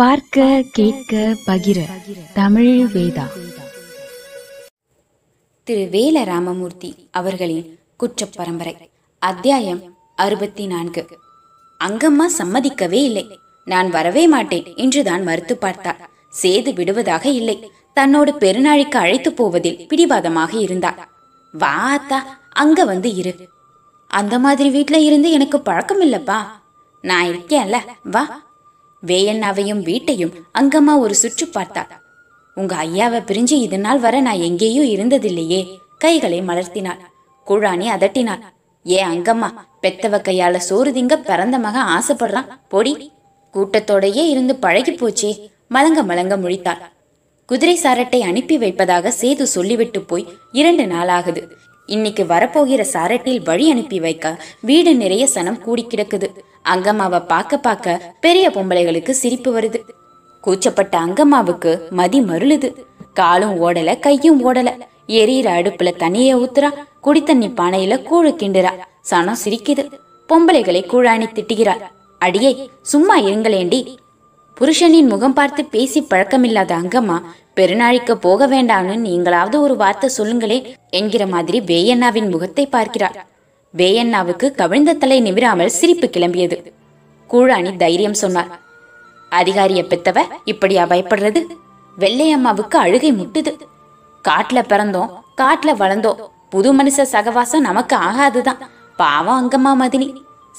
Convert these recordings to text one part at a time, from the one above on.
பார்க்க கேட்க பகிர. தமிழ் வேதா. திரு வேல ராமமூர்த்தி அவர்களின் குற்ற பரம்பரை அத்தியாயம் அறுபத்தி நான்கு அங்கம்மா சம்மதிக்கவே இல்லை. நான் வரவே மாட்டேன் என்றுதான் மறுத்து பார்த்தார் சேது விடுவதாக இல்லை. தன்னோடு பெருநாளைக்கு அழைத்து போவதில் பிடிவாதமாக இருந்தார் வா அத்தா அங்க வந்து இரு. அந்த மாதிரி வீட்ல இருந்து எனக்கு பழக்கம் இல்லப்பா நான் இருக்கேன்ல. வா. வேயண்ணாவையும் வீட்டையும் அங்கம்மா ஒரு சுற்று பார்த்தாள் உங்க ஐயாவை பிரிஞ்சு இது நாள் வர நான் எங்கேயும் இருந்ததில்லையே கைகளை மலர்த்தினாள் குழானி அதட்டினாள் ஏ அங்கம்மா பெத்தவ கையால சோறு திங்க பிறந்த மகன் ஆசைப்படுறான். பொடி. கூட்டத்தோடையே இருந்து பழகி போச்சே மலங்க மலங்க முழித்தாள் குதிரை சாரட்டை அனுப்பி வைப்பதாக சேது சொல்லிவிட்டு போய் இரண்டு நாளாகுது. இன்னைக்கு வரப்போகிற சாரட்டில் வழி அனுப்பி வைக்க வீடு நிறைய சனம் கூடி கிடக்குது. அங்கம்மாவை பார்க்க பார்க்க பெரிய பொம்பளைகளுக்கு சிரிப்பு வருது. கூச்சப்பட்ட அங்கம்மாவுக்கு மதி மருளுது. காலும் ஓடல கையும் ஓடல. எரியிற அடுப்புல தண்ணிய ஊத்துறா. குடி தண்ணி பானையில கூழு கிண்டுறா. சனம் சிரிக்குது. பொம்பளைகளை கூழாணி திட்டுகிறாள். அடியே சும்மா இருங்களேண்டி. புருஷனின் முகம் பார்த்து பேசி பழக்கமில்லாத அங்கம்மா பெருநாளைக்கு போக வேண்டாம்னு நீங்களாவது ஒரு வார்த்தை சொல்லுங்களே என்கிற மாதிரி வேயண்ணாவின் முகத்தை பார்க்கிறார். வேயண்ணாவுக்கு கவிழ்ந்த தலை நிமிராமல் சிரிப்பு கிளம்பியது. கூழாணி தைரியம் சொன்னார். அதிகாரிய பெத்தவ இப்படியா பயப்படுறது? வெள்ளையம்மாவுக்கு அழுகை முட்டுது. காட்டுல பிறந்தோம் காட்டுல வளர்ந்தோம். புது மனுஷ சகவாசம் நமக்கு ஆகாதுதான். பாவம் அங்கம்மா மதினி.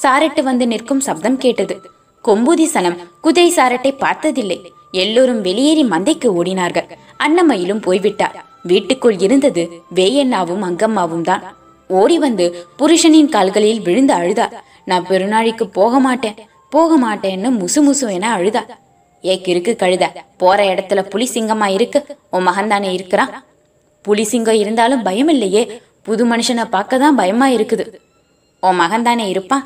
சாரட்டு வந்து நிற்கும் சப்தம் கேட்டது. கொம்பூதி சனம் குதிரை சாரட்டை பார்த்ததில்லை. எல்லோரும் வெளியேறி மந்தைக்கு ஓடினார்கள். அன்னமயிலும் போய்விட்டார். வீட்டுக்குள் இருந்தது வேயண்ணாவும் அங்கம்மாவும் தான். ஓடி வந்து புருஷனின் கால்களில் விழுந்து அழுதார். நான் பெருநாளைக்கு போக மாட்டேன் போக மாட்டேன்னு முசு முசு என அழுதா ஏ கிறுக்கு கழுத போற இடத்துல புலி சிங்கமா இருக்கு. உன் மகன் தானே இருக்கிறான். புலி சிங்கம் இருந்தாலும் பயம் இல்லையே புது மனுஷனை பார்க்க தான் பயமா இருக்குது. உன் மகன் தானே இருப்பான்.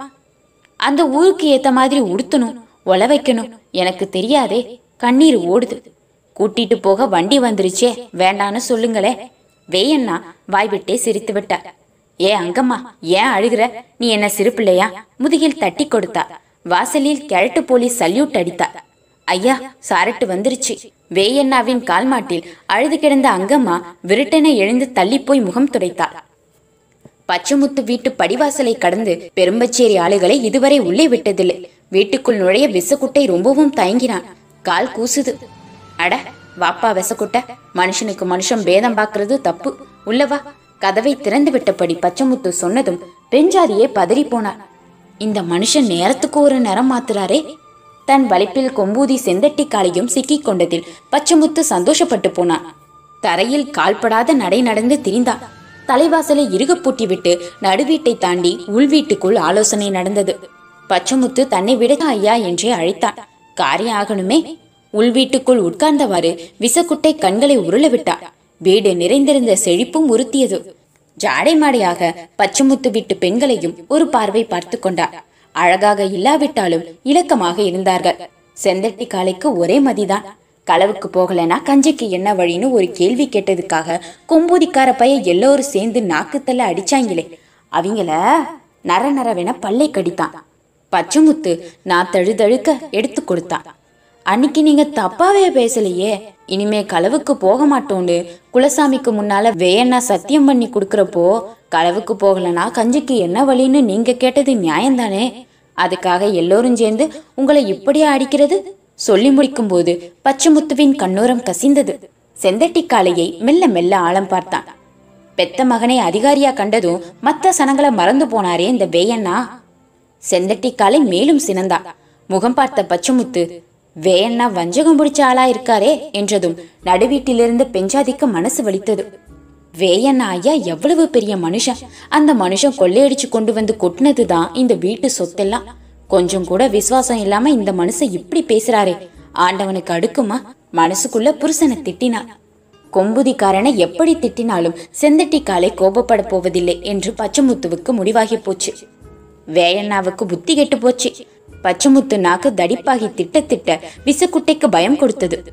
அந்த ஊருக்கு ஏத்த மாதிரி உடுத்தணும் ஒல வைக்கணும். எனக்கு தெரியாதே கண்ணீர் ஓடுது. கூட்டிட்டு போக வண்டி வந்துருச்சே வேண்டான்னு சொல்லுங்களே. வேயண்ணா வாய்விட்டே சிரித்து விட்டா ஏ அங்கம்மா ஏன் அழுகிற? நீ என்ன சிறுப்பிள்ளையா முதுகில் தட்டி கொடுத்தா. வாசலில் கிழட்டு போலீஸ் சல்யூட் அடித்தா. ஐயா சாரட்டு வந்துருச்சு. வேயண்ணாவின் கால்மாட்டில் அழுது கிடந்த அங்கம்மா விருட்டென எழுந்து தள்ளி போய் முகம் துடைத்தாள். பச்சைமுத்து வீட்டு படிவாசலை கடந்து பெரும்பச்சேரி ஆளுகளை இதுவரை உள்ளே விட்டதில்லை. வீட்டுக்குள் நுழைய விசக்குட்டை ரொம்பவும் தயங்கினான். கால் கூசுது. அட வாப்பா விசக்குட்ட மனுஷனுக்கு மனுஷன் பேதம் பார்க்கறது தப்பு. உள்ளவா கதவை திறந்து விட்டபடி பச்சைமுத்து சொன்னதும் பெஞ்சாதியே பதறி போனார் இந்த மனுஷன் நேரத்துக்கு ஒரு நேரம் மாத்துறாரே. தன் வலிப்பில் கொம்பூதி செந்தட்டி காலையும் சிக்கிக் கொண்டதில் பச்சைமுத்து சந்தோஷப்பட்டு போனான். தரையில் கால்படாத நடை நடந்து திரிந்தான். தலைவாசலை இறுக பூட்டிவிட்டு நடுவீட்டை தாண்டி உள்வீட்டுக்குள் ஆலோசனை நடந்தது. பச்சமுத்து தன்னை விட ஐயா என்றே அழைத்தான். காரியம் ஆகணுமே? உள்வீட்டுக்குள் உட்கார்ந்தவாறு விசக்குட்டை கண்களை உருளவிட்டார் வீடு நிறைந்திருந்த செழிப்பும் உறுத்தியது. ஜாடை மாடையாக பச்சமுத்து வீட்டு பெண்களையும் ஒரு பார்வை பார்த்து கொண்டார். அழகாக இல்லாவிட்டாலும் இலக்கமாக இருந்தார்கள். செந்தட்டி காலைக்கு ஒரே மதிதான். களவுக்கு போகலனா கஞ்சிக்கு என்ன வழின்னு ஒரு கேள்வி கேட்டதுக்காக கொம்பூதிக்கார பைய எல்லோரும் சேர்ந்து நாக்குத்தல்ல அடிச்சாங்களே. அவங்கள நர நரவென பல்லை கடித்தான். பச்சைமுத்து நான் தழுதழுக்க எடுத்து கொடுத்தான். அன்னைக்கு நீங்க தப்பாவே பேசலையே. இனிமே களவுக்கு போக மாட்டோன்னு குலசாமிக்கு முன்னால வேயண்ணா சத்தியம் பண்ணி கொடுக்கறப்போ களவுக்கு போகலனா கஞ்சிக்கு என்ன வழின்னு நீங்க கேட்டது நியாயம்தானே. அதுக்காக எல்லோரும் சேர்ந்து உங்களை இப்படியா அடிக்கிறது? சொல்லி முடிக்கும் போது பச்சைமுத்துவின் கண்ணோரம் கசிந்தது. செந்தட்டிக்காளையை மெல்ல மெல்ல ஆழம் பார்த்தான். பெத்த மகனை அதிகாரியா கண்டதும் மத்த சனங்களை மறந்து போனாரே இந்த வேயண்ணா. செந்தட்டி காலை மேலும் சினந்தா. முகம் பார்த்த பச்சைமுத்து வேயண்ணா வஞ்சகம் பிடிச்ச ஆளா இருக்காரே என்றதும் நடுவீட்டிலிருந்து பெஞ்சாதிக்கு மனசு வலித்தது. வேயண்ணா ஐயா எவ்வளவு பெரிய மனுஷன். அந்த மனுஷன் கொள்ளையடிச்சு கொண்டு வந்து கொட்டினதுதான் இந்த வீட்டு சொத்தெல்லாம். கொஞ்சம் கூட விசுவாசம் இல்லாம இந்த மனுஷன் இப்படி பேசுறாரே. ஆண்டவனுக்கு அடுக்குமா? மனசுக்குள்ள புருஷனை திட்டினா. கொம்புதிக்காரனை எப்படி திட்டினாலும் செந்தட்டி காலை கோபப்பட போவதில்லை என்று பச்சமுத்துவுக்கு முடிவாகி போச்சு. வேயண்ணாவுக்கு புத்தி கெட்டு போச்சு. பச்சமுத்து நாக்கு தடிப்பாகி திட்ட திட்ட விசக்குட்டைக்கு பயம் கொடுத்தது.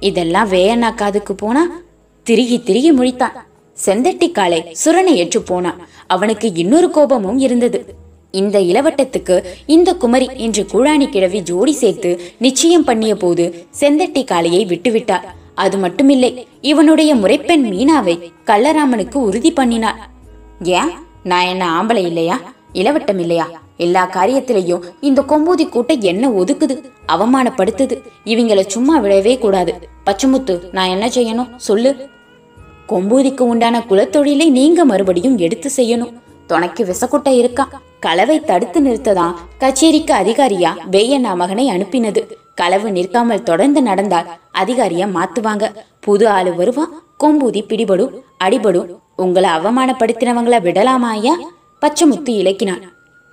இதெல்லாம் வேயண்ணா காதுக்கு போனா? திருகி திருகி முழித்தான். செந்தட்டி காலை சுரணை ஏற்று போனான். அவனுக்கு இன்னொரு கோபமும் இருந்தது. இந்த இளவட்டத்துக்கு இந்த குமரி என்று கூழாணி கிழவி ஜோடி சேர்த்து நிச்சயம் பண்ணிய போது செந்தட்டி காளையை விட்டுவிட்டார். அது மட்டுமில்லை இவனுடைய முறைப்பெண் மீனாவை கள்ளராமனுக்கு உறுதி பண்ணினார். ஏன்? நான் என்ன ஆம்பளை இல்லையா? இளவட்டம் இல்லையா? எல்லா காரியத்திலையும் இந்த கொம்பூதி கூட்டம் என்ன ஒதுக்குது? அவமானப்படுத்துது. இவங்கள சும்மா விடவே கூடாது. பச்சமுத்து நான் என்ன செய்யணும்? சொல்லு. கொம்பூதிக்கு உண்டான குலத்தொழிலை நீங்க மறுபடியும் எடுத்து செய்யணும். துணைக்கு விசக்குட்டை இருக்கான் களவை தடுத்து நிறுத்ததான் கச்சேரிக்கு அதிகாரியா? வேயண்ணா மகனை அனுப்பினது. களவு நிற்காமல் தொடர்ந்து நடந்தால் அதிகாரியா மாத்துவாங்க. புது ஆளு வருவான் கொம்பூதி பிடிபடும் அடிபடும் உங்களை அவமானப்படுத்தினவங்கள விடலாமா ஐயா? பச்சைமுத்து இலக்கினான்.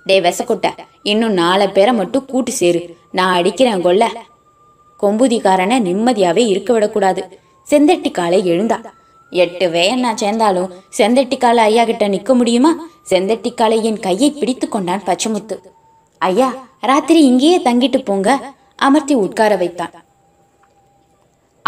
டே வெசக்குட்ட. இன்னும் நாலு பேரை மட்டும் கூட்டு சேரு. நான் அடிக்கிறேன் கொல்ல. கொம்பூதிக்காரனை நிம்மதியாவே இருக்க விடக்கூடாது. செந்தட்டி காலை எழுந்தா. எட்டு வேயண்ணா சேர்ந்தாலும் செந்தட்டிக்கால ஐயா கிட்ட நிக்க முடியுமா? செந்தட்டி என் கையை பிடித்து கொண்டான் பச்சமுத்து. ஐயா ராத்திரி இங்கேயே தங்கிட்டு போங்க அமர்த்தி உட்கார வைத்தான்.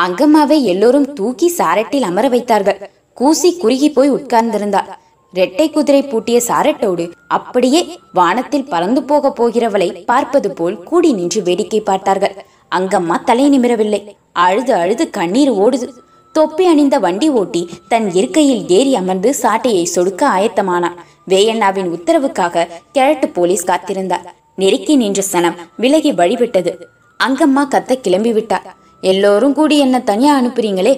அங்கம்மாவை எல்லோரும் தூக்கி சாரட்டில் அமர வைத்தார்கள். கூசி குறுகி போய் உட்கார்ந்திருந்தாள். ரெட்டை குதிரை பூட்டிய சாரட்டோடு அப்படியே வானத்தில் பறந்து போக போகிறவளை பார்ப்பது போல் கூடி நின்று வேடிக்கை பார்த்தார்கள். அங்கம்மா தலை நிமிரவில்லை. அழுது அழுது கண்ணீர் ஓடுது. தொப்பி அணிந்த வண்டி ஓட்டி தன் இருக்கையில் ஏறி அமர்ந்து சாட்டையை சொடுக்க ஆயத்தமானான். வேயண்ணாவின் உத்தரவுக்காக கிழட்டு போலீஸ் காத்திருந்தார். நெருக்கி நின்ற சனம் விலகி வழிவிட்டது. அங்கம்மா கத்த கிளம்பி விட்டார். எல்லோரும் கூடி என்ன தனியா அனுப்புறீங்களே?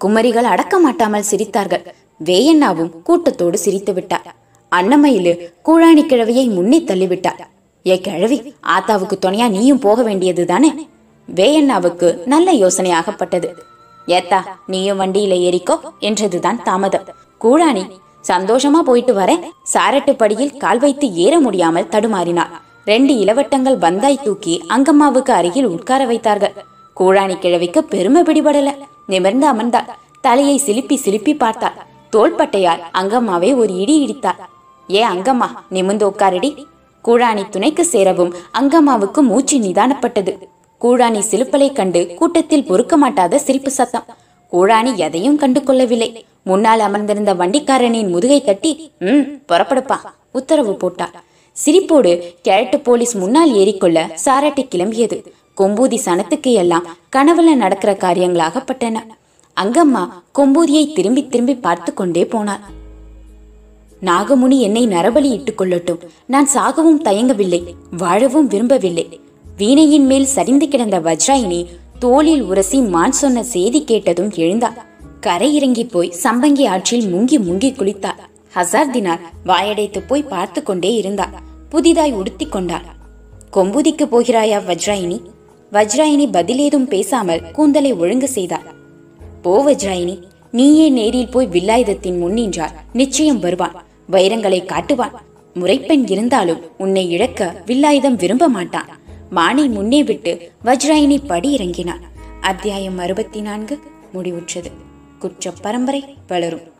குமரிகள் அடக்க மாட்டாமல் சிரித்தார்கள். வேயண்ணாவும் கூட்டத்தோடு சிரித்து விட்டார். அன்னமயிலு கூழாணி கிழவியை முன்னே தள்ளிவிட்டார். ஏ கிழவி ஆத்தாவுக்கு துணையா நீயும் போக வேண்டியது தானே வேயண்ணாவுக்கு நல்ல யோசனையாகப்பட்டது. ஏத்தா நீயும் வண்டியில ஏறிக்கோ என்றதுதான் தாமதம். கூழாணி சந்தோஷமா போயிட்டு வர சாரட்டு படியில் கால் வைத்து ஏற முடியாமல் தடுமாறினார் ரெண்டு இளவட்டங்கள் பந்தாய் தூக்கி அங்கம்மாவுக்கு அருகில் உட்கார வைத்தார்கள். கூழாணி கிழவிக்கு பெருமை பிடிபடல. நிமிர்ந்து அமர்ந்தாள். தலையை சிலுப்பி சிலுப்பி பார்த்தாள். தோள்பட்டையால் அங்கம்மாவை ஒரு இடி இடித்தாள். ஏ அங்கம்மா நிமிர்ந்து உட்காரடி. கூழாணி துணைக்கு சேரவும் அங்கம்மாவுக்கு மூச்சு நிதானப்பட்டது. கூழாணி சிலுப்பலை கண்டு கூட்டத்தில் பொறுக்க மாட்டாத சிரிப்பு சத்தம். கூழாணி எதையும் கண்டு கொள்ளவில்லை முன்னால் அமர்ந்திருந்த வண்டிக்காரனின் முதுகை தட்டி ம் புறப்படுப்பா உத்தரவு போட்டார் சிரிப்போடு கிழட்டு போலீஸ் முன்னால் ஏறிக்கொள்ள சாராட்டி கிளம்பியது. கொம்பூதி சனத்துக்கு எல்லாம் கனவுல நடக்கிற காரியங்களாகப்பட்டன. அங்கம்மா கொம்பூதியை திரும்பி திரும்பி பார்த்து கொண்டே போனார் நாகமுனி என்னை நரபலி இட்டுக் கொள்ளட்டும். நான் சாகவும் தயங்கவில்லை. வாழவும் விரும்பவில்லை. வீணையின் மேல் சரிந்து கிடந்த வஜ்ராயினி தோளில் உரசி மான் சொன்ன செய்தி கேட்டதும் எழுந்தாள். கரை இறங்கி போய் சம்பங்கி ஆற்றில் முங்கி முங்கி குளித்தாள். ஹசார்தினார் வாயடைத்து போய் பார்த்து கொண்டே இருந்தாள். புதிதாய் உடுத்தி கொண்டாள். கொம்புதிக்கு போகிறாயா வஜ்ராயினி? வஜ்ராயினி பதிலேதும் பேசாமல் கூந்தலை ஒழுங்கு செய்தாள். போ வஜ்ராயினி நீயே நேரில் போய் வில்லாயுதத்தின் முன்னின்றால் நிச்சயம் வருவான். வைரங்களை காட்டுவான். முறைப்பெண் இருந்தாலும் உன்னை இழக்க வில்லாயுதம் விரும்ப மாட்டான். மானை முன்னே விட்டு வஜ்ராயினி படி இறங்கினான் அத்தியாயம் அறுபத்தி நான்கு முடிவுற்றது. குற்ற பரம்பரை வளரும்.